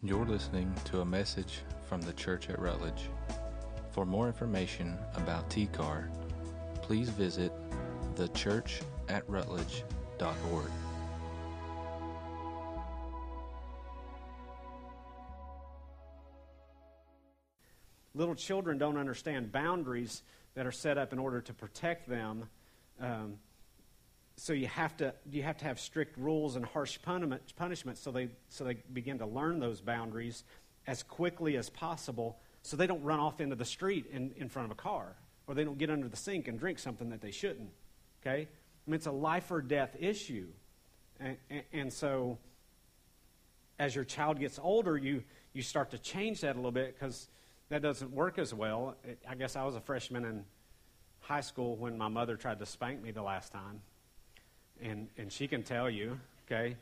You're listening to a message from the church at Rutledge. For more information about TCAR, please visit thechurchatrutledge.org. Little children don't understand boundaries that are set up in order to protect them. Um, so you have to you have to have strict rules and harsh punishment, so they so they begin to learn those boundaries as quickly as possible so they don't run off into the street in, in front of a car or they don't get under the sink and drink something that they shouldn't okay? I mean it's a life or death issue and, and, and so as your child gets older you you start to change that a little bit because that doesn't work as well. I guess i was a freshman in high school when my mother tried to spank me the last time and and she can tell you, okay.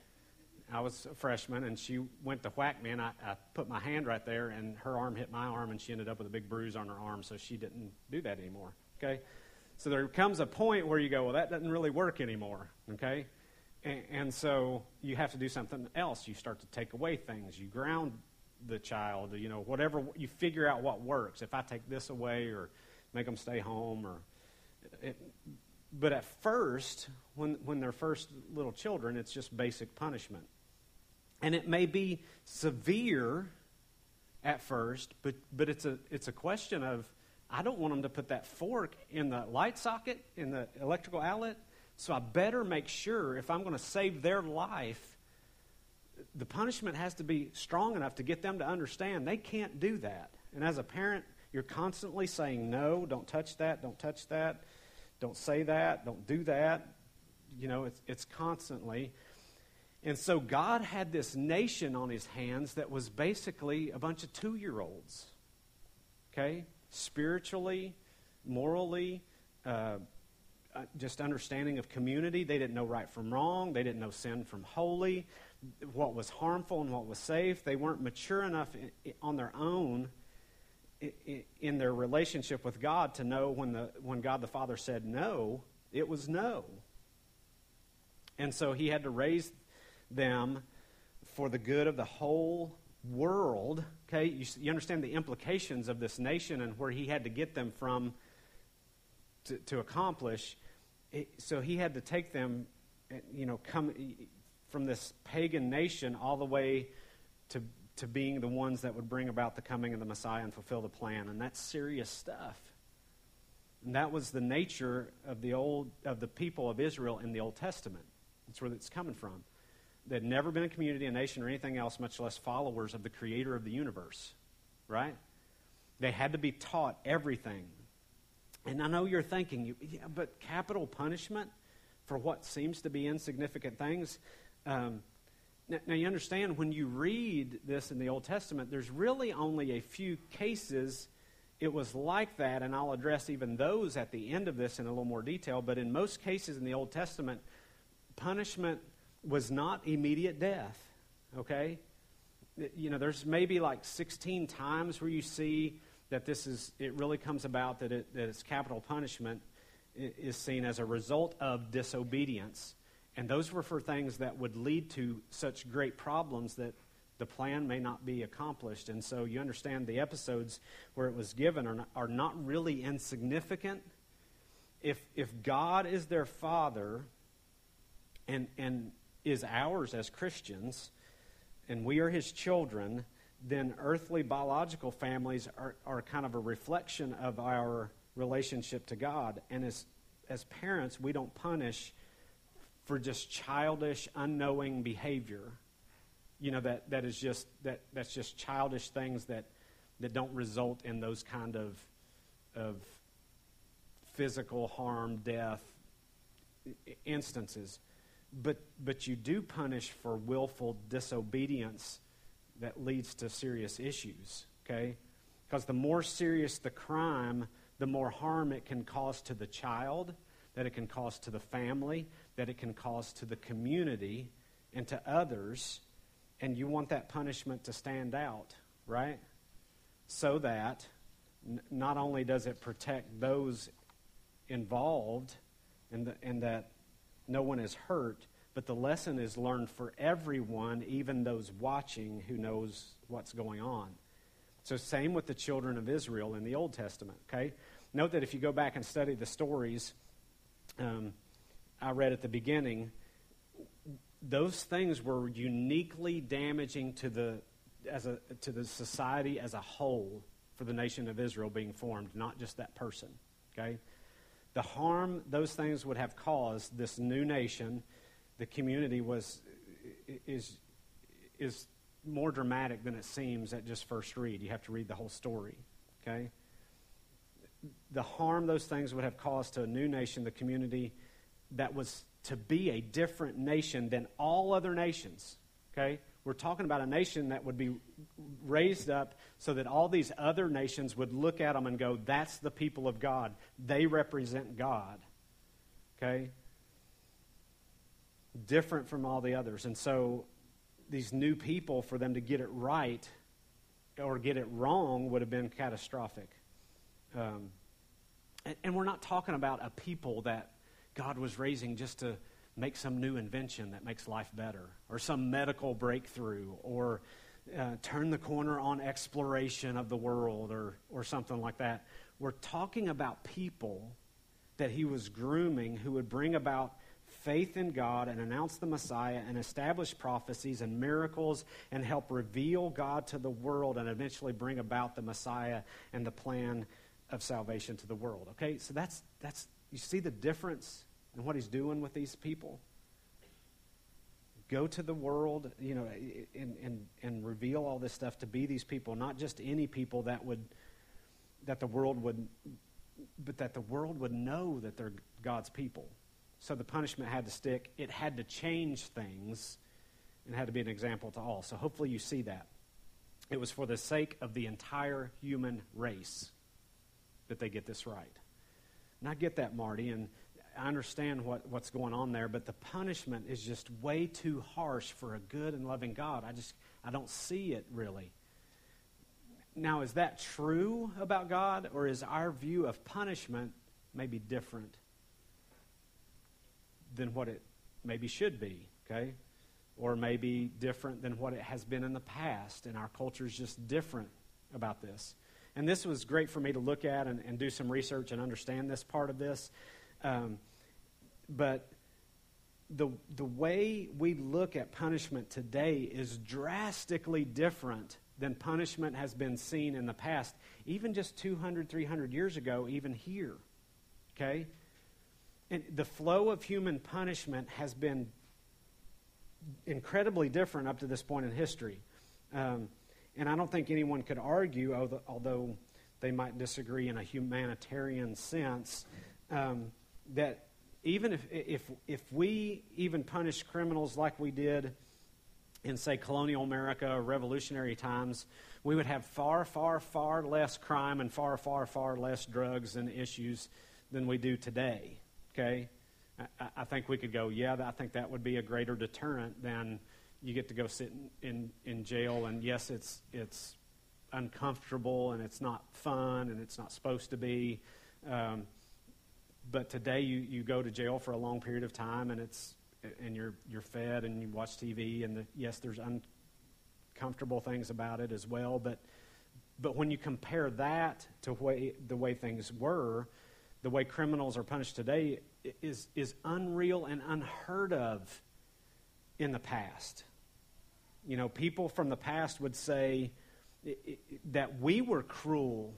I was a freshman, and she went to whack me, and I, I put my hand right there, and her arm hit my arm, and she ended up with a big bruise on her arm, so she didn't do that anymore, okay? So there comes a point where you go, well, that doesn't really work anymore, okay? And, and so you have to do something else. You start to take away things. You ground the child, you know, whatever, you figure out what works. If I take this away or make them stay home or it, but at first, when, when they're first little children, it's just basic punishment. And it may be severe at first, but, but it's, a, it's a question of I don't want them to put that fork in the light socket, in the electrical outlet, so I better make sure if I'm going to save their life, the punishment has to be strong enough to get them to understand they can't do that. And as a parent, you're constantly saying, no, don't touch that, don't touch that. Don't say that. Don't do that. You know, it's, it's constantly. And so God had this nation on his hands that was basically a bunch of two year olds. Okay? Spiritually, morally, uh, uh, just understanding of community. They didn't know right from wrong. They didn't know sin from holy, what was harmful and what was safe. They weren't mature enough on their own in their relationship with God to know when, the, when God the Father said no, it was no. And so he had to raise them for the good of the whole world. Okay, you, you understand the implications of this nation and where he had to get them from to, to accomplish. So he had to take them, eh, you know, come eh, from this pagan nation all the way to to being the ones that would bring about the coming of the Messiah and fulfill the plan. And that's serious stuff. And that was the nature of the old of the people of Israel in the Old Testament. That's where it's coming from. They'd never been a community, a nation, or anything else, much less followers of the creator of the universe. Right? They had to be taught everything. And I know you're thinking, yeah, but capital punishment for what seems to be insignificant things. Um, now, now, you understand when you read this in the Old Testament, there's really only a few cases it was like that, and I'll address even those at the end of this in a little more detail. But in most cases in the Old Testament, punishment was not immediate death. Okay? You know, there's maybe like 16 times where you see that this is, it really comes about that, it, that it's capital punishment is seen as a result of disobedience. And those were for things that would lead to such great problems that the plan may not be accomplished. And so you understand the episodes where it was given are not, are not really insignificant. If, if God is their father and, and is ours as Christians, and we are his children, then earthly biological families are, are kind of a reflection of our relationship to God. And as, as parents, we don't punish for just childish, unknowing behavior. You know, that, that is just that that's just childish things that, that don't result in those kind of of physical harm, death instances. But but you do punish for willful disobedience that leads to serious issues, okay? Because the more serious the crime, the more harm it can cause to the child, that it can cause to the family, that it can cause to the community and to others. And you want that punishment to stand out, right? So that n- not only does it protect those involved and, the, and that no one is hurt, but the lesson is learned for everyone, even those watching who knows what's going on. So, same with the children of Israel in the Old Testament, okay? Note that if you go back and study the stories um, I read at the beginning, those things were uniquely damaging to the, as a, to the society as a whole for the nation of Israel being formed, not just that person. Okay? The harm those things would have caused this new nation, the community was is is more dramatic than it seems at just first read. You have to read the whole story. Okay? The harm those things would have caused to a new nation, the community that was to be a different nation than all other nations. Okay? We're talking about a nation that would be raised up so that all these other nations would look at them and go, that's the people of God. They represent God. Okay? Different from all the others. And so these new people, for them to get it right or get it wrong, would have been catastrophic. Um, and, and we're not talking about a people that God was raising just to make some new invention that makes life better, or some medical breakthrough, or uh, turn the corner on exploration of the world, or, or something like that. We're talking about people that he was grooming who would bring about faith in God and announce the Messiah and establish prophecies and miracles and help reveal God to the world and eventually bring about the Messiah and the plan of salvation to the world. Okay, so that's, that's you see the difference and what he's doing with these people. Go to the world, you know, and, and, and reveal all this stuff to be these people, not just any people that would that the world would but that the world would know that they're God's people. So the punishment had to stick. It had to change things and had to be an example to all. So hopefully you see that. It was for the sake of the entire human race that they get this right. I get that, Marty, and I understand what, what's going on there, but the punishment is just way too harsh for a good and loving God. I just I don't see it really. Now, is that true about God, or is our view of punishment maybe different than what it maybe should be? Okay, or maybe different than what it has been in the past, and our culture is just different about this. And this was great for me to look at and, and do some research and understand this part of this. Um, but the, the way we look at punishment today is drastically different than punishment has been seen in the past, even just 200, 300 years ago, even here. Okay? And the flow of human punishment has been incredibly different up to this point in history. Um, and I don't think anyone could argue, although they might disagree in a humanitarian sense, um, that even if, if, if we even punish criminals like we did in, say, colonial America or revolutionary times, we would have far, far, far less crime and far, far, far less drugs and issues than we do today. Okay? I, I think we could go, yeah, I think that would be a greater deterrent than you get to go sit in, in, in jail, and yes, it's, it's uncomfortable and it's not fun and it's not supposed to be. Um, but today you, you go to jail for a long period of time and it's and you're you're fed and you watch TV and the, yes there's uncomfortable things about it as well but but when you compare that to way, the way things were the way criminals are punished today is is unreal and unheard of in the past. You know people from the past would say that we were cruel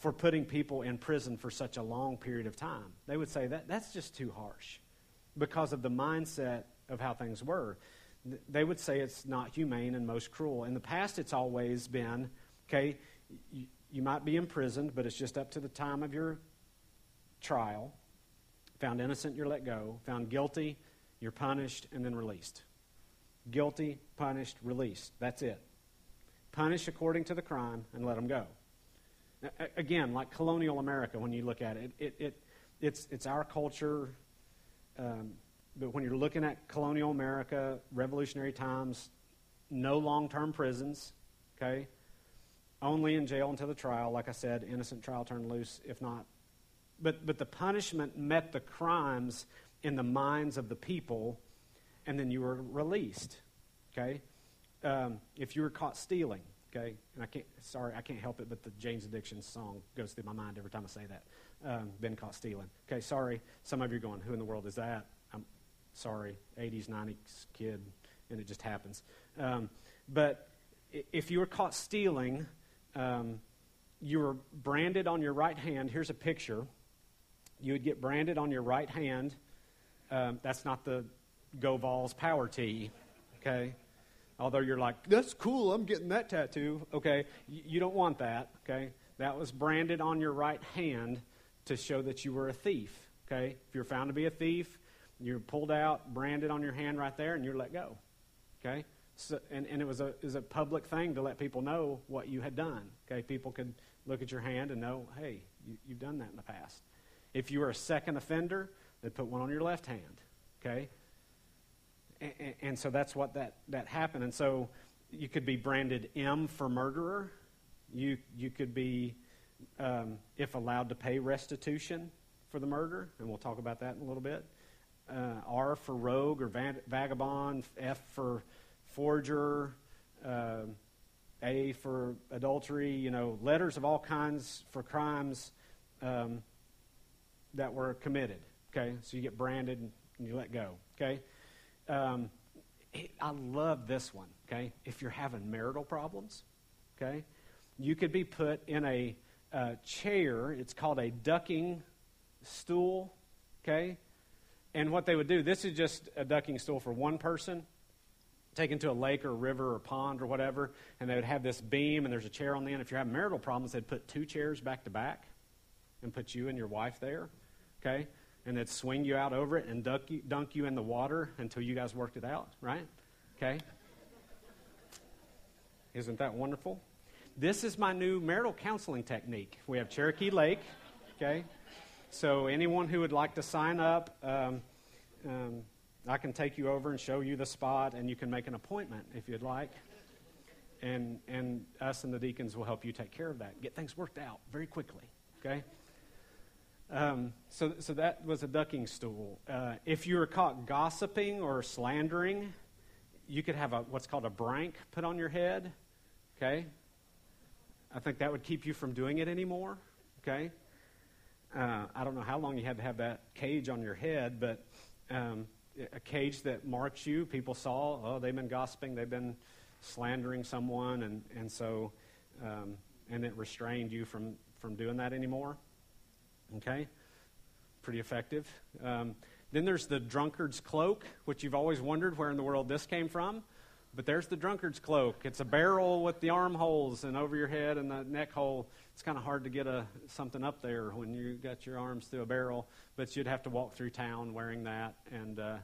for putting people in prison for such a long period of time. They would say that that's just too harsh because of the mindset of how things were. They would say it's not humane and most cruel. In the past, it's always been okay, you, you might be imprisoned, but it's just up to the time of your trial. Found innocent, you're let go. Found guilty, you're punished, and then released. Guilty, punished, released. That's it. Punish according to the crime and let them go. Again, like colonial America, when you look at it, it, it it's, it's our culture. Um, but when you're looking at colonial America, revolutionary times, no long term prisons, okay? Only in jail until the trial. Like I said, innocent trial turned loose, if not. But, but the punishment met the crimes in the minds of the people, and then you were released. Okay? Um, if you were caught stealing, okay, and I can't, sorry, I can't help it, but the Jane's Addiction song goes through my mind every time I say that. Um, been caught stealing. Okay, sorry. Some of you are going, who in the world is that? I'm sorry, 80s, 90s kid, and it just happens. Um, but if you were caught stealing, um, you were branded on your right hand. Here's a picture. You would get branded on your right hand. Um, that's not the Govals Power tee, okay? Although you're like, that's cool, I'm getting that tattoo, okay? You, don't want that, okay? That was branded on your right hand to show that you were a thief, okay? If you're found to be a thief, you're pulled out, branded on your hand right there, and you're let go, okay? So, and, and it, was a, was a public thing to let people know what you had done, okay? People could look at your hand and know, hey, you, you've done that in the past. If you were a second offender, they'd put one on your left hand, okay? And, so that's what that, that happened. And so you could be branded M for murderer. You, you could be, um, if allowed to pay restitution for the murder, and we'll talk about that in a little bit. Uh, R for rogue or vagabond, F for forger, uh, A for adultery, you know, letters of all kinds for crimes um, that were committed. Okay, so you get branded and you let go. Okay, um, I love this one. Okay, if you're having marital problems, okay, you could be put in a chair. It's called a ducking stool. Okay, and what they would do, this is just a ducking stool for one person taken to a lake or a river or pond or whatever, and they would have this beam and there's a chair on the end. If you're having marital problems, they'd put two chairs back to back and put you and your wife there, okay? And they'd swing you out over it and dunk you, dunk you in the water until you guys worked it out, right? Okay? Isn't that wonderful? This is my new marital counseling technique. We have Cherokee Lake, okay? So anyone who would like to sign up, um, um, I can take you over and show you the spot, and you can make an appointment if you'd like. And, and us and the deacons will help you take care of that. Get things worked out very quickly, okay? Um, so, so that was a ducking stool. Uh, if you were caught gossiping or slandering, you could have a, what's called a brank put on your head, okay? I think that would keep you from doing it anymore, okay? Uh, I don't know how long you had to have that cage on your head, but um, a cage that marks you. People saw, oh, they've been gossiping, they've been slandering someone, and, and so, um, and it restrained you from, from doing that anymore. Okay? Pretty effective. Um, then there's the drunkard's cloak, which you've always wondered where in the world this came from. But there's the drunkard's cloak. It's a barrel with the armholes and over your head and the neck hole. It's kind of hard to get a, something up there when you got your arms through a barrel, but you'd have to walk through town wearing that. And uh,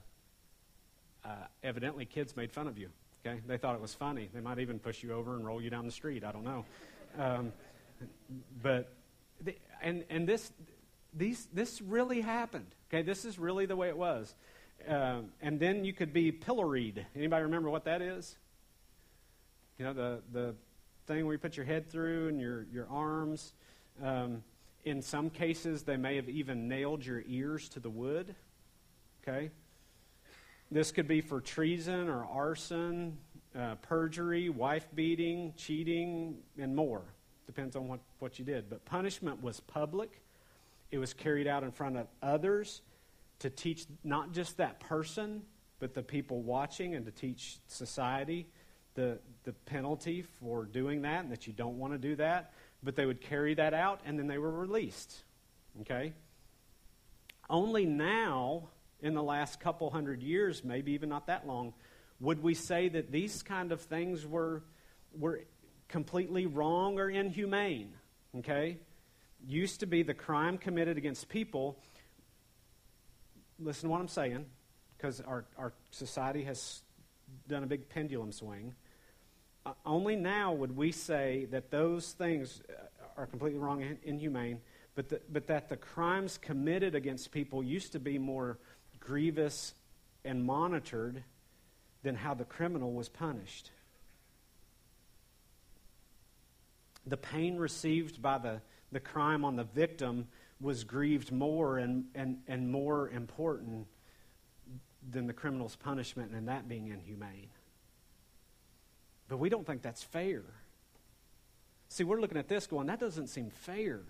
uh, evidently, kids made fun of you. Okay, they thought it was funny. They might even push you over and roll you down the street. I don't know. Um, but the, and and this these this really happened. Okay, this is really the way it was. Um, and then you could be pilloried. Anybody remember what that is? You know, the, the thing where you put your head through and your, your arms. Um, in some cases, they may have even nailed your ears to the wood. Okay? This could be for treason or arson, uh, perjury, wife beating, cheating, and more. Depends on what, what you did. But punishment was public, it was carried out in front of others to teach not just that person, but the people watching and to teach society the, the penalty for doing that and that you don't want to do that. But they would carry that out and then they were released. Okay? Only now, in the last couple hundred years, maybe even not that long, would we say that these kind of things were, were completely wrong or inhumane. Okay? Used to be the crime committed against people listen to what I'm saying, because our, our society has done a big pendulum swing. Uh, only now would we say that those things uh, are completely wrong and inhumane, but, the, but that the crimes committed against people used to be more grievous and monitored than how the criminal was punished. The pain received by the, the crime on the victim was grieved more and, and, and more important than the criminal's punishment and that being inhumane. But we don't think that's fair. See, we're looking at this going, that doesn't seem fair.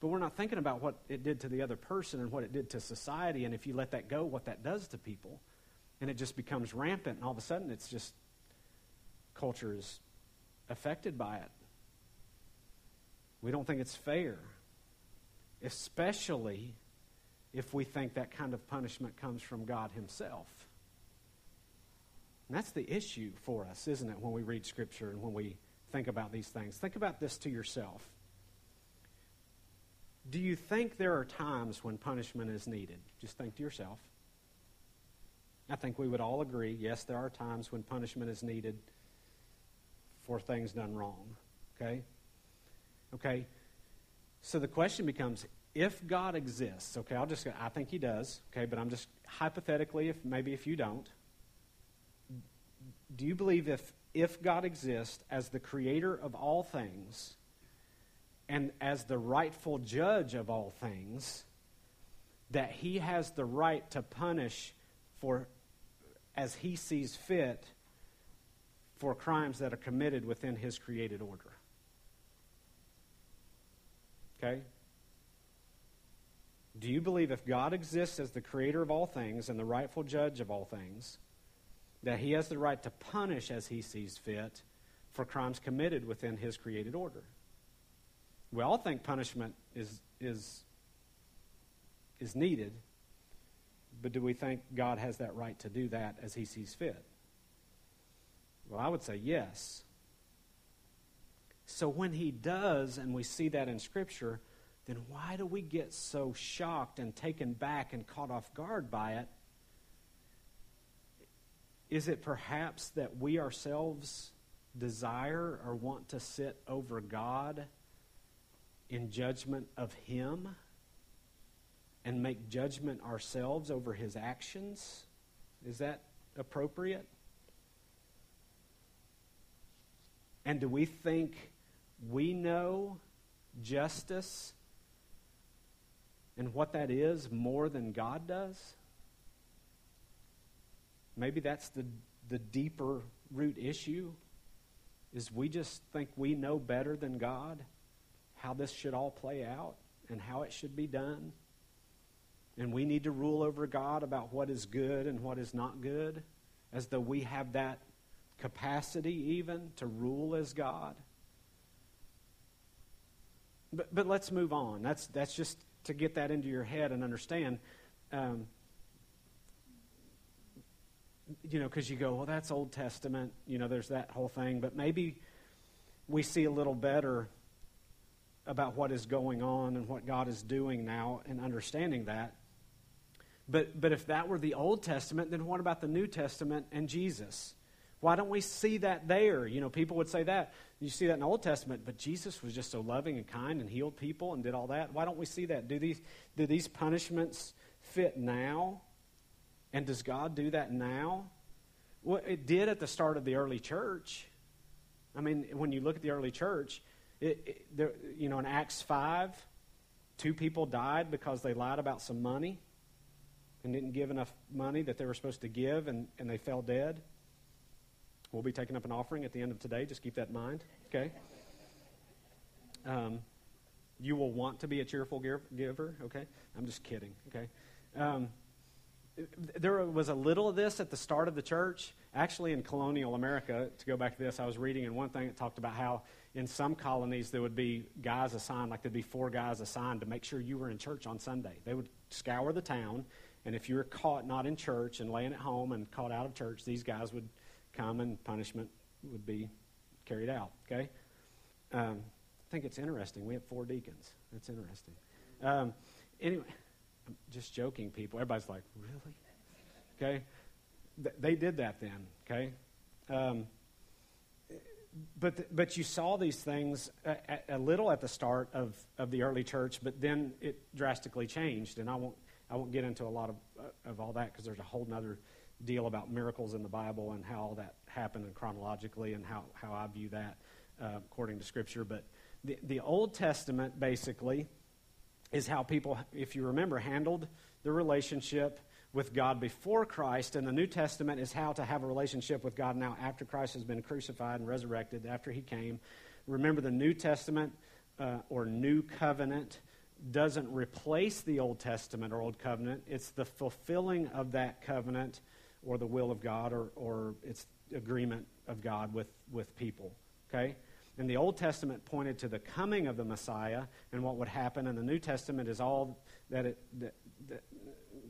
But we're not thinking about what it did to the other person and what it did to society, and if you let that go, what that does to people. And it just becomes rampant, and all of a sudden it's just culture is affected by it. We don't think it's fair, especially if we think that kind of punishment comes from God Himself. And that's the issue for us, isn't it, when we read Scripture and when we think about these things? Think about this to yourself. Do you think there are times when punishment is needed? Just think to yourself. I think we would all agree yes, there are times when punishment is needed for things done wrong. Okay? Okay? So the question becomes if God exists, okay, I'll just, I think he does, okay, but I'm just hypothetically, if maybe if you don't, do you believe if, if God exists as the creator of all things and as the rightful judge of all things, that he has the right to punish for as he sees fit for crimes that are committed within his created order? Okay? Do you believe if God exists as the creator of all things and the rightful judge of all things, that he has the right to punish as he sees fit for crimes committed within his created order? We all think punishment is, is, is needed, but do we think God has that right to do that as he sees fit? Well, I would say yes. So when he does, and we see that in Scripture, then why do we get so shocked and taken back and caught off guard by it? Is it perhaps that we ourselves desire or want to sit over God in judgment of Him and make judgment ourselves over His actions? Is that appropriate? And do we think we know justice and what that is more than God does? Maybe that's the, the deeper root issue is we just think we know better than God how this should all play out and how it should be done. And we need to rule over God about what is good and what is not good, as though we have that capacity even to rule as God. But, but let's move on. That's, that's just to get that into your head and understand. Um, you know, because you go, well, that's Old Testament. You know, there's that whole thing. But maybe we see a little better about what is going on and what God is doing now and understanding that. But, but if that were the Old Testament, then what about the New Testament and Jesus? Why don't we see that there? You know, people would say that. You see that in the Old Testament, but Jesus was just so loving and kind and healed people and did all that. Why don't we see that? Do these, do these punishments fit now? And does God do that now? Well, it did at the start of the early church. I mean, when you look at the early church, it, it, there, you know, in Acts 5, two people died because they lied about some money and didn't give enough money that they were supposed to give, and, and they fell dead. We'll be taking up an offering at the end of today. Just keep that in mind, okay? Um, you will want to be a cheerful giver, okay? I'm just kidding, okay? Um, there was a little of this at the start of the church. Actually, in colonial America, to go back to this, I was reading in one thing it talked about how in some colonies there would be guys assigned, like there'd be four guys assigned to make sure you were in church on Sunday. They would scour the town, and if you were caught not in church and laying at home and caught out of church, these guys would come and punishment would be carried out. Okay? Um, I think it's interesting. We have four deacons. That's interesting. Um, anyway. I'm just joking, people. Everybody's like, really? Okay? Th- they did that then, okay? Um, but, but you saw these things a, a, little at the start of, of the early church, but then it drastically changed. And I won't, I won't get into a lot of, uh, of all that because there's a whole other deal about miracles in the Bible and how all that happened and chronologically and how, how I view that uh, according to Scripture. But the, the Old Testament, basically, is how people, if you remember, handled the relationship with God before Christ, and the New Testament is how to have a relationship with God now after Christ has been crucified and resurrected, after he came. Remember, the New Testament uh, or New Covenant doesn't replace the Old Testament or Old Covenant, it's the fulfilling of that covenant or the will of God or, or its agreement of God with, with people. Okay? And the Old Testament pointed to the coming of the Messiah and what would happen, and the New Testament is all that, it, that, that,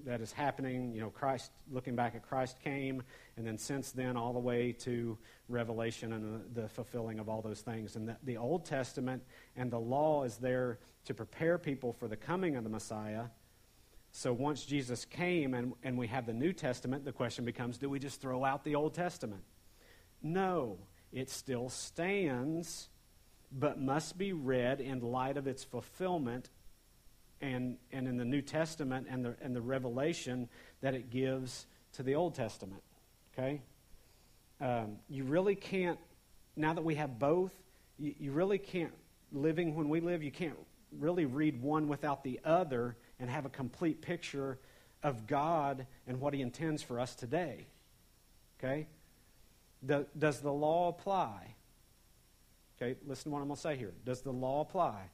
that is happening. You know, Christ, looking back at Christ came, and then since then, all the way to Revelation and the, the fulfilling of all those things. And the, the Old Testament and the law is there to prepare people for the coming of the Messiah. So once Jesus came and, and we have the New Testament, the question becomes do we just throw out the Old Testament? No, it still stands, but must be read in light of its fulfillment and, and in the New Testament and the, and the revelation that it gives to the Old Testament. Okay? Um, you really can't, now that we have both, you, you really can't, living when we live, you can't really read one without the other and have a complete picture of God and what He intends for us today. Okay? The, does the law apply? Okay, listen to what I'm going to say here. Does the law apply?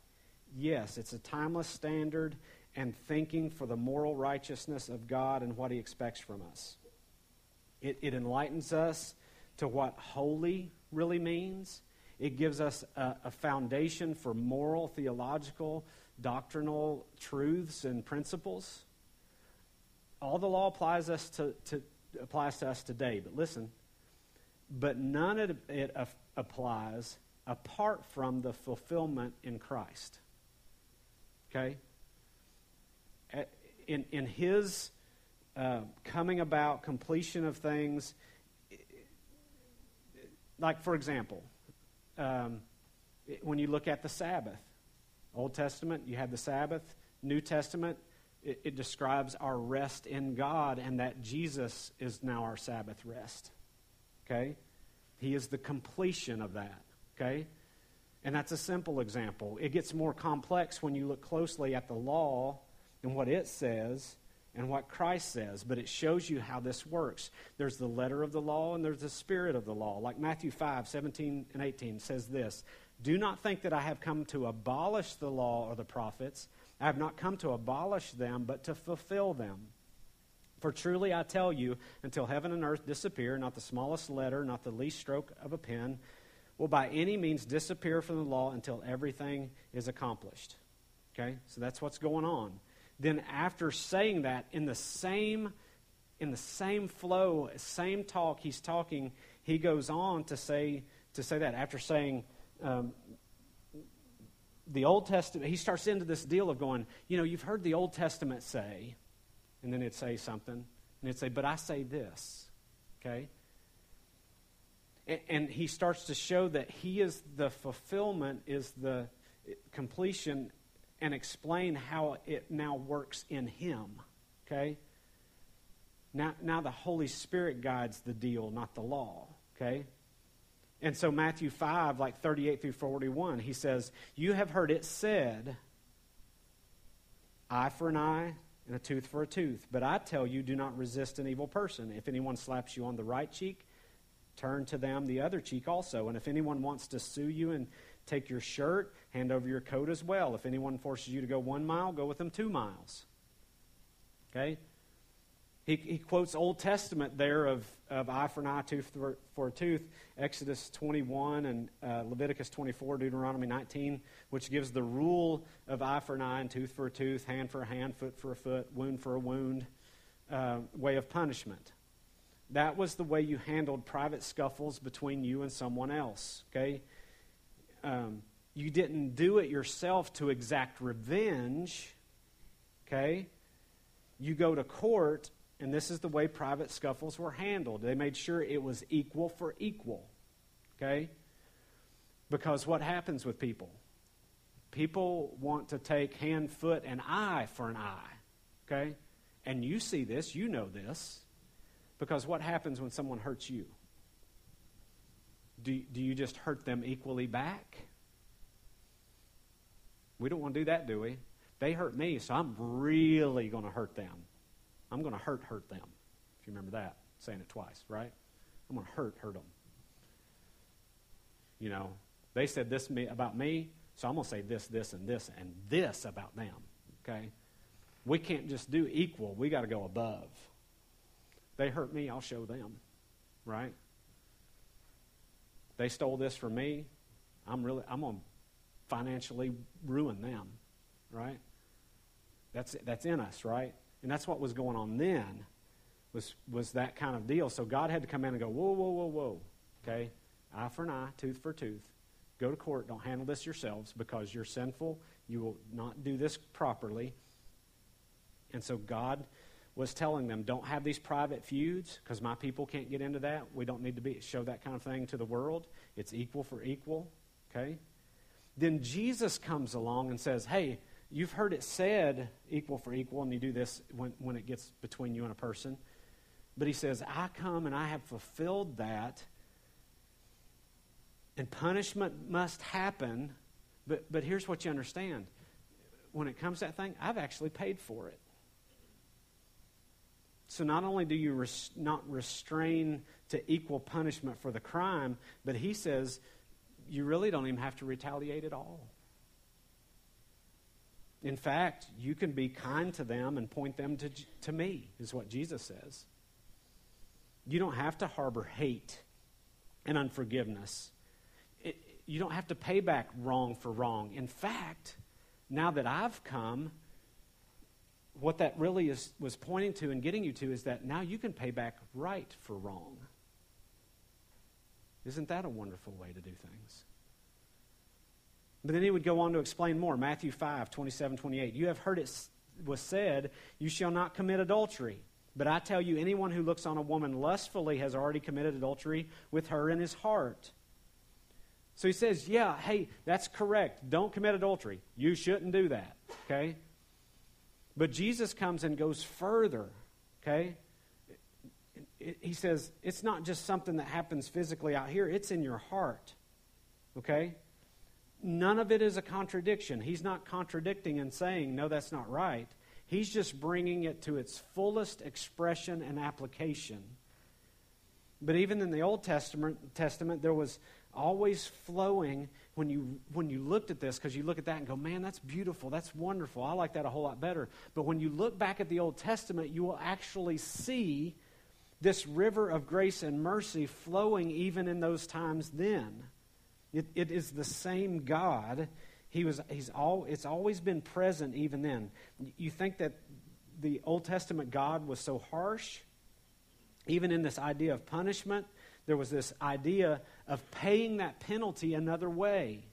Yes, it's a timeless standard and thinking for the moral righteousness of God and what He expects from us. It, it enlightens us to what holy really means. It gives us a, a foundation for moral, theological, doctrinal truths and principles. All the law applies us to, to applies to us today. But listen, but none of it applies apart from the fulfillment in Christ. Okay? In, in his uh, coming about, completion of things, like for example, um, when you look at the Sabbath, Old Testament, you have the Sabbath. New Testament, it, it describes our rest in God and that Jesus is now our Sabbath rest. Okay? He is the completion of that. Okay? And that's a simple example. It gets more complex when you look closely at the law and what it says and what Christ says, but it shows you how this works. There's the letter of the law and there's the spirit of the law. Like Matthew 5 17 and 18 says this Do not think that I have come to abolish the law or the prophets. I have not come to abolish them, but to fulfill them. For truly I tell you, until heaven and earth disappear, not the smallest letter, not the least stroke of a pen, will by any means disappear from the law until everything is accomplished. Okay? So that's what's going on. Then after saying that in the same in the same flow, same talk he's talking, he goes on to say to say that after saying um, the Old Testament, he starts into this deal of going, you know, you've heard the Old Testament say, and then it'd say something, and it'd say, but I say this. Okay? And he starts to show that he is the fulfillment, is the completion, and explain how it now works in him. Okay? Now, now the Holy Spirit guides the deal, not the law. Okay? And so, Matthew 5, like 38 through 41, he says, You have heard it said, eye for an eye and a tooth for a tooth. But I tell you, do not resist an evil person. If anyone slaps you on the right cheek, turn to them the other cheek also. And if anyone wants to sue you and take your shirt, hand over your coat as well. If anyone forces you to go one mile, go with them two miles. Okay? He, he quotes Old Testament there of, of eye for an eye, tooth for, for a tooth, Exodus 21 and uh, Leviticus 24, Deuteronomy 19, which gives the rule of eye for an eye and tooth for a tooth, hand for a hand, foot for a foot, wound for a wound, uh, way of punishment. That was the way you handled private scuffles between you and someone else. Okay? Um, you didn't do it yourself to exact revenge. Okay? You go to court, and this is the way private scuffles were handled. They made sure it was equal for equal. Okay? Because what happens with people? People want to take hand, foot, and eye for an eye. Okay? And you see this, you know this. Because what happens when someone hurts you? Do, do you just hurt them equally back? We don't want to do that, do we? They hurt me, so I'm really going to hurt them. I'm going to hurt, hurt them. If you remember that, saying it twice, right? I'm going to hurt, hurt them. You know, they said this about me, so I'm going to say this, this, and this, and this about them. Okay? We can't just do equal, we got to go above. They hurt me, I'll show them. Right? They stole this from me, I'm really I'm going to financially ruin them. Right? That's that's in us, right? And that's what was going on then. Was was that kind of deal. So God had to come in and go, whoa, whoa, whoa, whoa. Okay? Eye for an eye, tooth for tooth. Go to court. Don't handle this yourselves because you're sinful. You will not do this properly. And so God was telling them, don't have these private feuds because my people can't get into that. We don't need to be, show that kind of thing to the world. It's equal for equal. Okay? Then Jesus comes along and says, hey, you've heard it said equal for equal, and you do this when, when it gets between you and a person. But he says, I come and I have fulfilled that and punishment must happen. But, but here's what you understand when it comes to that thing, I've actually paid for it. So not only do you res- not restrain to equal punishment for the crime, but he says you really don't even have to retaliate at all. In fact, you can be kind to them and point them to, to me, is what Jesus says. You don't have to harbor hate and unforgiveness you don't have to pay back wrong for wrong. In fact, now that I've come, what that really is, was pointing to and getting you to is that now you can pay back right for wrong. Isn't that a wonderful way to do things? But then he would go on to explain more. Matthew 5, 27, 28. You have heard it was said, You shall not commit adultery. But I tell you, anyone who looks on a woman lustfully has already committed adultery with her in his heart. So he says, Yeah, hey, that's correct. Don't commit adultery. You shouldn't do that. Okay? But Jesus comes and goes further. Okay? He says, It's not just something that happens physically out here, it's in your heart. Okay? None of it is a contradiction. He's not contradicting and saying, No, that's not right. He's just bringing it to its fullest expression and application. But even in the Old Testament, Testament there was always flowing when you when you looked at this because you look at that and go man that's beautiful that's wonderful i like that a whole lot better but when you look back at the old testament you will actually see this river of grace and mercy flowing even in those times then it, it is the same god he was he's all it's always been present even then you think that the old testament god was so harsh even in this idea of punishment there was this idea of paying that penalty another way.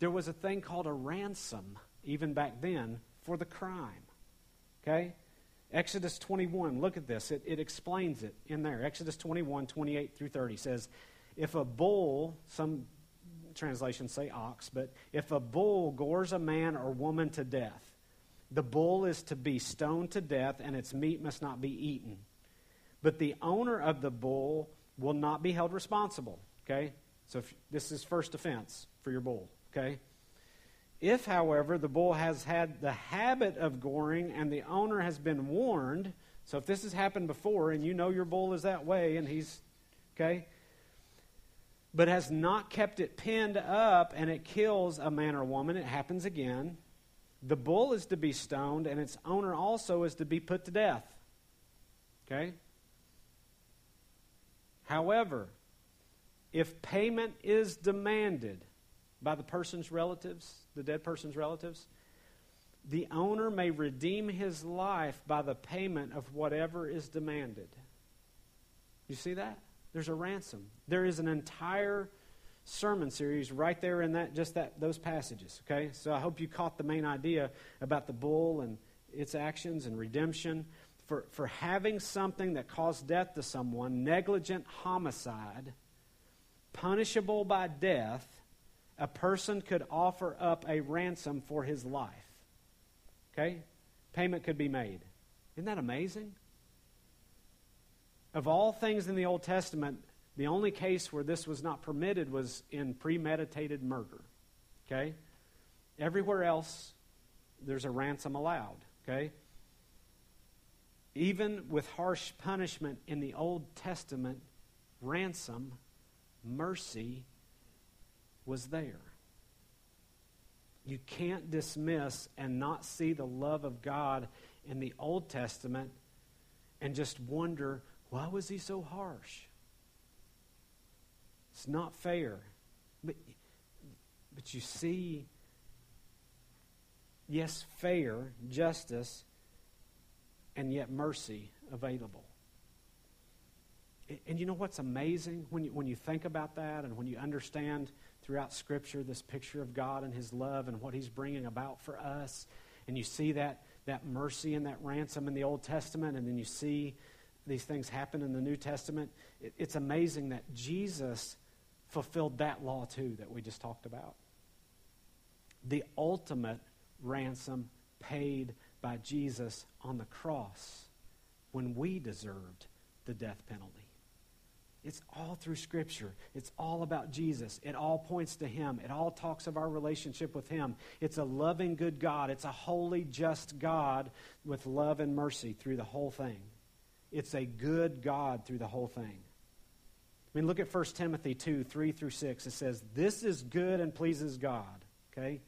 There was a thing called a ransom, even back then, for the crime. Okay? Exodus 21, look at this. It, it explains it in there. Exodus 21, 28 through 30 says, If a bull, some translations say ox, but if a bull gores a man or woman to death, the bull is to be stoned to death and its meat must not be eaten. But the owner of the bull will not be held responsible. Okay? So if, this is first offense for your bull. Okay? If, however, the bull has had the habit of goring and the owner has been warned, so if this has happened before and you know your bull is that way and he's, okay, but has not kept it pinned up and it kills a man or woman, it happens again. The bull is to be stoned and its owner also is to be put to death. Okay? However, if payment is demanded by the person's relatives, the dead person's relatives, the owner may redeem his life by the payment of whatever is demanded. You see that? There's a ransom. There is an entire sermon series right there in that just that those passages, okay? So I hope you caught the main idea about the bull and its actions and redemption for, for having something that caused death to someone, negligent homicide, punishable by death, a person could offer up a ransom for his life. Okay? Payment could be made. Isn't that amazing? Of all things in the Old Testament, the only case where this was not permitted was in premeditated murder. Okay? Everywhere else, there's a ransom allowed. Okay? Even with harsh punishment in the Old Testament, ransom, mercy was there. You can't dismiss and not see the love of God in the Old Testament and just wonder, why was he so harsh? It's not fair. But, but you see, yes, fair, justice, and yet mercy available. And you know what's amazing when you, when you think about that and when you understand throughout Scripture this picture of God and His love and what He's bringing about for us, and you see that, that mercy and that ransom in the Old Testament, and then you see these things happen in the New Testament, it, it's amazing that Jesus fulfilled that law too that we just talked about. The ultimate ransom paid by Jesus on the cross when we deserved the death penalty. It's all through Scripture. It's all about Jesus. It all points to Him. It all talks of our relationship with Him. It's a loving, good God. It's a holy, just God with love and mercy through the whole thing. It's a good God through the whole thing. I mean, look at 1 Timothy 2 3 through 6. It says, This is good and pleases God. Okay?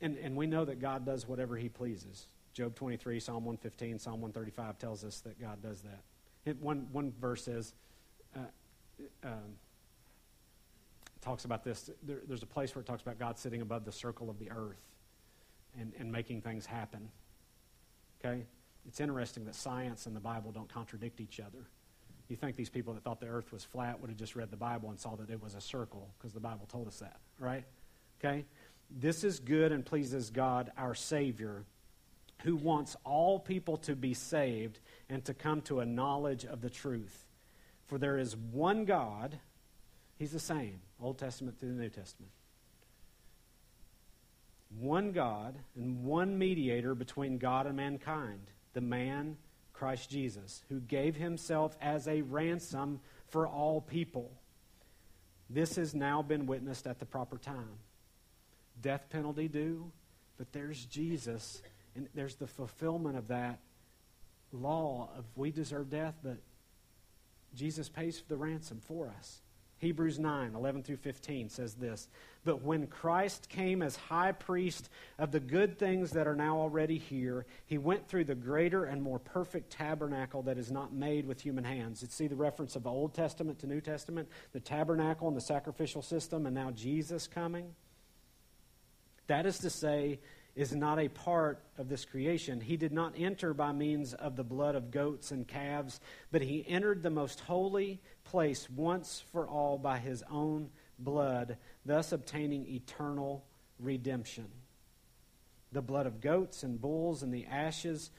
And, and we know that God does whatever He pleases. Job 23, Psalm 115, Psalm 135 tells us that God does that. It, one, one verse says, uh, um, talks about this. There, there's a place where it talks about God sitting above the circle of the earth and, and making things happen. Okay? It's interesting that science and the Bible don't contradict each other. You think these people that thought the earth was flat would have just read the Bible and saw that it was a circle because the Bible told us that, right? Okay? This is good and pleases God, our Savior, who wants all people to be saved and to come to a knowledge of the truth. For there is one God, He's the same, Old Testament through the New Testament. One God and one mediator between God and mankind, the man Christ Jesus, who gave himself as a ransom for all people. This has now been witnessed at the proper time. Death penalty due, but there's Jesus, and there's the fulfillment of that law of we deserve death, but Jesus pays for the ransom for us. Hebrews 9, 11 through 15 says this But when Christ came as high priest of the good things that are now already here, he went through the greater and more perfect tabernacle that is not made with human hands. You see the reference of Old Testament to New Testament, the tabernacle and the sacrificial system, and now Jesus coming. That is to say, is not a part of this creation. He did not enter by means of the blood of goats and calves, but he entered the most holy place once for all by his own blood, thus obtaining eternal redemption. The blood of goats and bulls and the ashes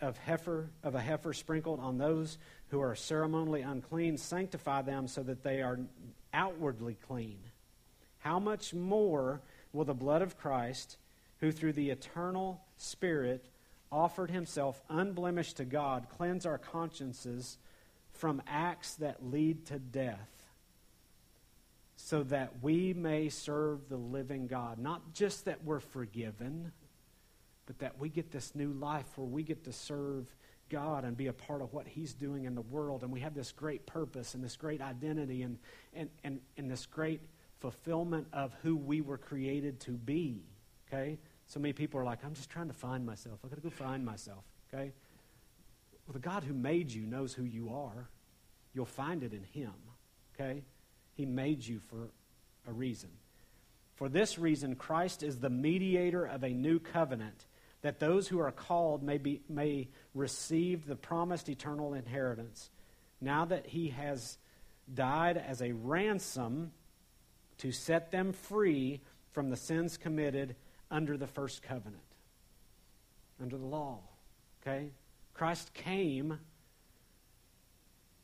of heifer of a heifer sprinkled on those who are ceremonially unclean sanctify them so that they are outwardly clean. How much more will the blood of Christ who through the eternal Spirit offered himself unblemished to God, cleanse our consciences from acts that lead to death, so that we may serve the living God. Not just that we're forgiven, but that we get this new life where we get to serve God and be a part of what He's doing in the world. And we have this great purpose and this great identity and, and, and, and this great fulfillment of who we were created to be. Okay? So many people are like, I'm just trying to find myself. I've got to go find myself, okay? Well, the God who made you knows who you are. You'll find it in Him, okay? He made you for a reason. For this reason, Christ is the mediator of a new covenant, that those who are called may, be, may receive the promised eternal inheritance. Now that He has died as a ransom to set them free from the sins committed under the first covenant, under the law. Okay? Christ came,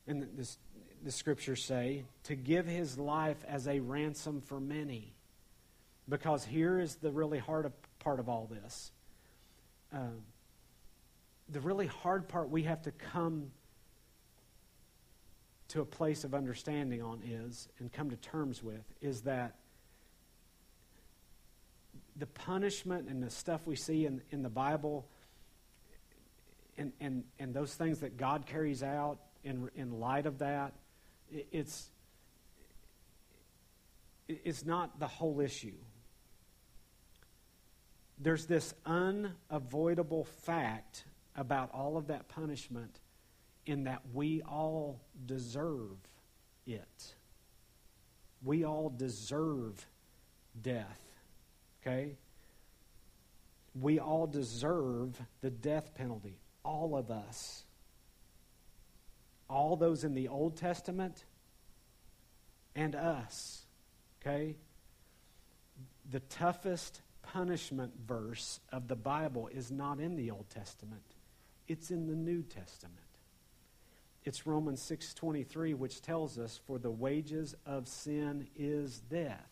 and this, the scriptures say, to give his life as a ransom for many. Because here is the really hard part of all this. Uh, the really hard part we have to come to a place of understanding on is, and come to terms with, is that the punishment and the stuff we see in, in the Bible and, and, and those things that God carries out in, in light of that, it's, it's not the whole issue. There's this unavoidable fact about all of that punishment in that we all deserve it. We all deserve death. Okay? We all deserve the death penalty. All of us. All those in the Old Testament and us. Okay? The toughest punishment verse of the Bible is not in the Old Testament. It's in the New Testament. It's Romans 6:23 which tells us for the wages of sin is death.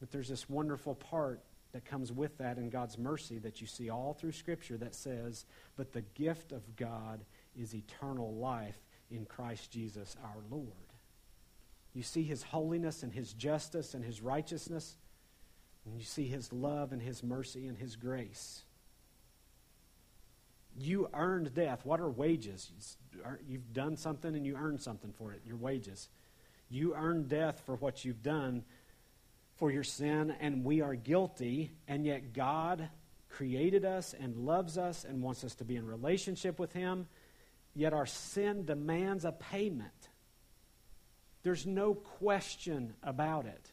But there's this wonderful part that comes with that in God's mercy that you see all through Scripture that says, But the gift of God is eternal life in Christ Jesus our Lord. You see his holiness and his justice and his righteousness, and you see his love and his mercy and his grace. You earned death. What are wages? You've done something and you earned something for it, your wages. You earned death for what you've done for your sin, and we are guilty, and yet God created us and loves us and wants us to be in relationship with Him, yet our sin demands a payment. There's no question about it.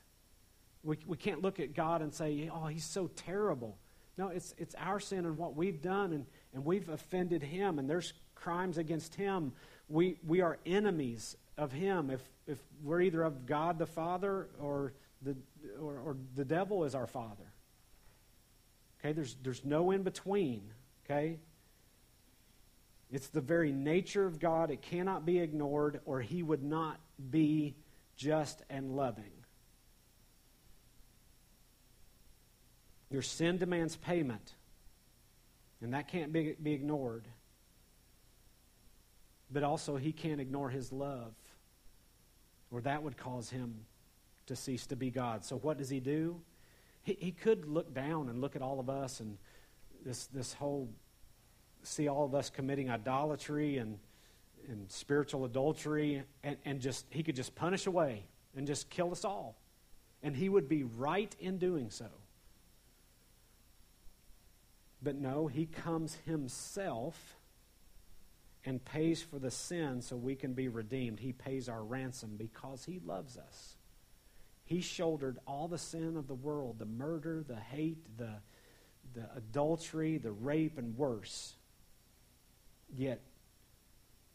We, we can't look at God and say, oh, He's so terrible. No, it's, it's our sin and what we've done, and, and we've offended Him, and there's crimes against Him. We, we are enemies of Him if, if we're either of God the Father or the, or, or the devil is our father. Okay, there's, there's no in between. Okay? It's the very nature of God. It cannot be ignored, or he would not be just and loving. Your sin demands payment, and that can't be, be ignored. But also, he can't ignore his love, or that would cause him to cease to be God. So what does he do? He, he could look down and look at all of us and this, this whole, see all of us committing idolatry and, and spiritual adultery, and, and just, he could just punish away and just kill us all. And he would be right in doing so. But no, he comes himself and pays for the sin so we can be redeemed. He pays our ransom because he loves us. He shouldered all the sin of the world the murder, the hate, the, the adultery, the rape, and worse. Yet,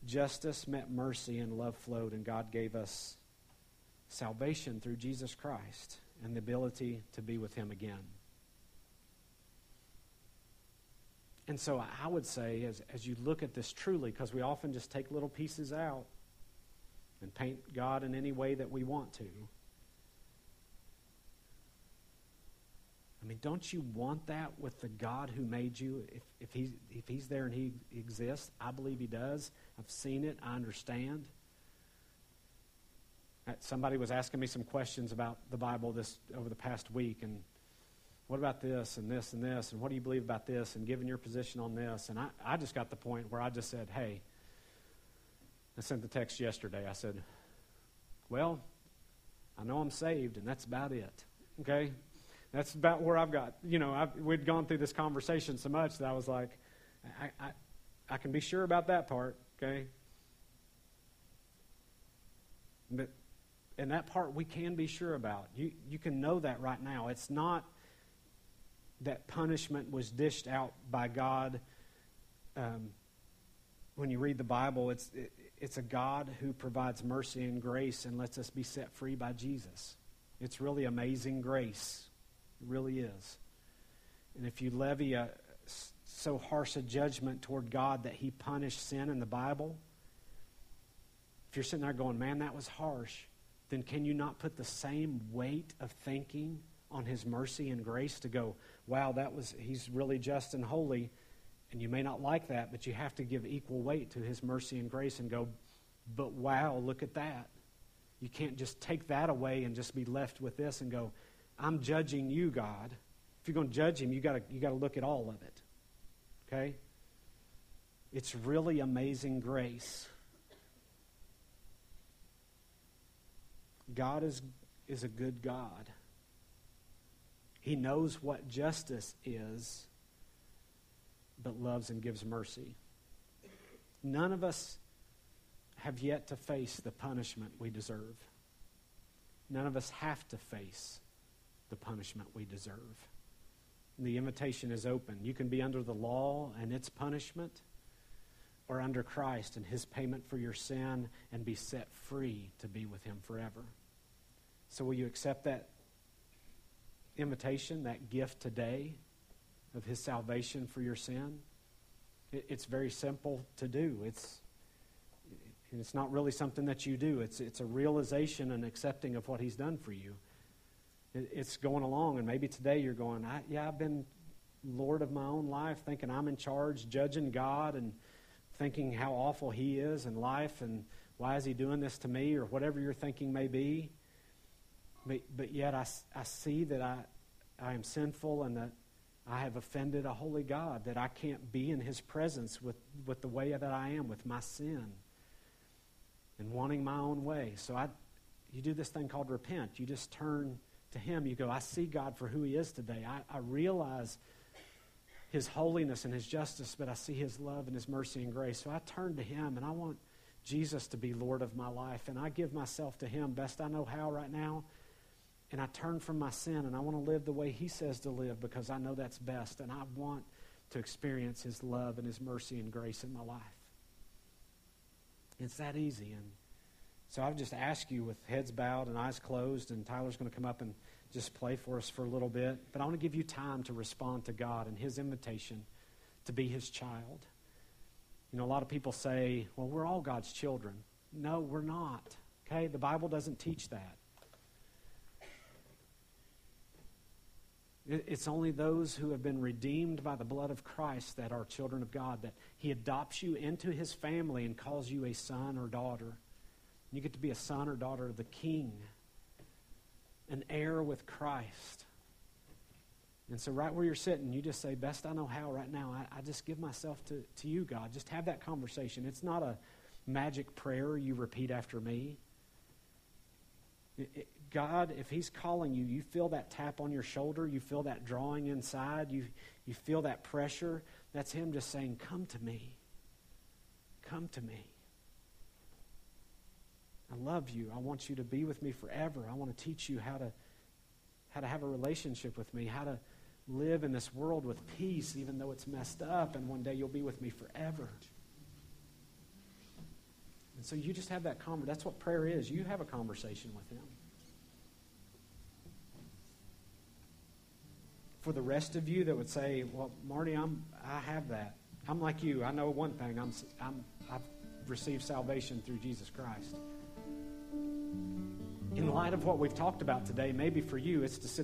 justice met mercy and love flowed, and God gave us salvation through Jesus Christ and the ability to be with Him again. And so I would say, as, as you look at this truly, because we often just take little pieces out and paint God in any way that we want to. I mean, don't you want that with the God who made you? If, if, he's, if he's there and he exists, I believe he does. I've seen it, I understand. Uh, somebody was asking me some questions about the Bible this over the past week, and what about this and this and this, and what do you believe about this, and given your position on this. And I, I just got the point where I just said, hey, I sent the text yesterday. I said, well, I know I'm saved, and that's about it. Okay? That's about where I've got. You know, I've, we'd gone through this conversation so much that I was like, I, I, I can be sure about that part, okay? But, and that part we can be sure about. You, you can know that right now. It's not that punishment was dished out by God. Um, when you read the Bible, it's, it, it's a God who provides mercy and grace and lets us be set free by Jesus. It's really amazing grace. It really is. And if you levy a, so harsh a judgment toward God that he punished sin in the Bible, if you're sitting there going, man, that was harsh, then can you not put the same weight of thinking on his mercy and grace to go, wow, that was, he's really just and holy. And you may not like that, but you have to give equal weight to his mercy and grace and go, but wow, look at that. You can't just take that away and just be left with this and go, I'm judging you, God. If you're going to judge him, you got you got to look at all of it. Okay? It's really amazing grace. God is, is a good God. He knows what justice is, but loves and gives mercy. None of us have yet to face the punishment we deserve. None of us have to face the punishment we deserve. The invitation is open. You can be under the law and its punishment, or under Christ and his payment for your sin and be set free to be with him forever. So, will you accept that invitation, that gift today of his salvation for your sin? It's very simple to do. It's, it's not really something that you do, it's, it's a realization and accepting of what he's done for you. It's going along, and maybe today you're going, I, Yeah, I've been Lord of my own life, thinking I'm in charge, judging God, and thinking how awful He is in life, and why is He doing this to me, or whatever your thinking may be. But, but yet I, I see that I, I am sinful and that I have offended a holy God, that I can't be in His presence with, with the way that I am, with my sin, and wanting my own way. So I, you do this thing called repent. You just turn to Him. You go, I see God for who He is today. I, I realize His holiness and His justice, but I see His love and His mercy and grace. So I turn to Him and I want Jesus to be Lord of my life. And I give myself to Him best I know how right now. And I turn from my sin and I want to live the way He says to live because I know that's best. And I want to experience His love and His mercy and grace in my life. It's that easy. And so I've just asked you with heads bowed and eyes closed, and Tyler's going to come up and just play for us for a little bit. But I want to give you time to respond to God and His invitation to be His child. You know, a lot of people say, well, we're all God's children. No, we're not. Okay? The Bible doesn't teach that. It's only those who have been redeemed by the blood of Christ that are children of God, that He adopts you into His family and calls you a son or daughter. You get to be a son or daughter of the King, an heir with Christ. And so, right where you're sitting, you just say, Best I know how right now. I, I just give myself to, to you, God. Just have that conversation. It's not a magic prayer you repeat after me. It, it, God, if He's calling you, you feel that tap on your shoulder, you feel that drawing inside, you, you feel that pressure. That's Him just saying, Come to me. Come to me. I love you. I want you to be with me forever. I want to teach you how to how to have a relationship with me, how to live in this world with peace even though it's messed up and one day you'll be with me forever. And so you just have that conversation. That's what prayer is. You have a conversation with him. For the rest of you that would say, "Well, Marty, I'm I have that. I'm like you. I know one thing. I'm I'm I've received salvation through Jesus Christ." In light of what we've talked about today, maybe for you, it's to sit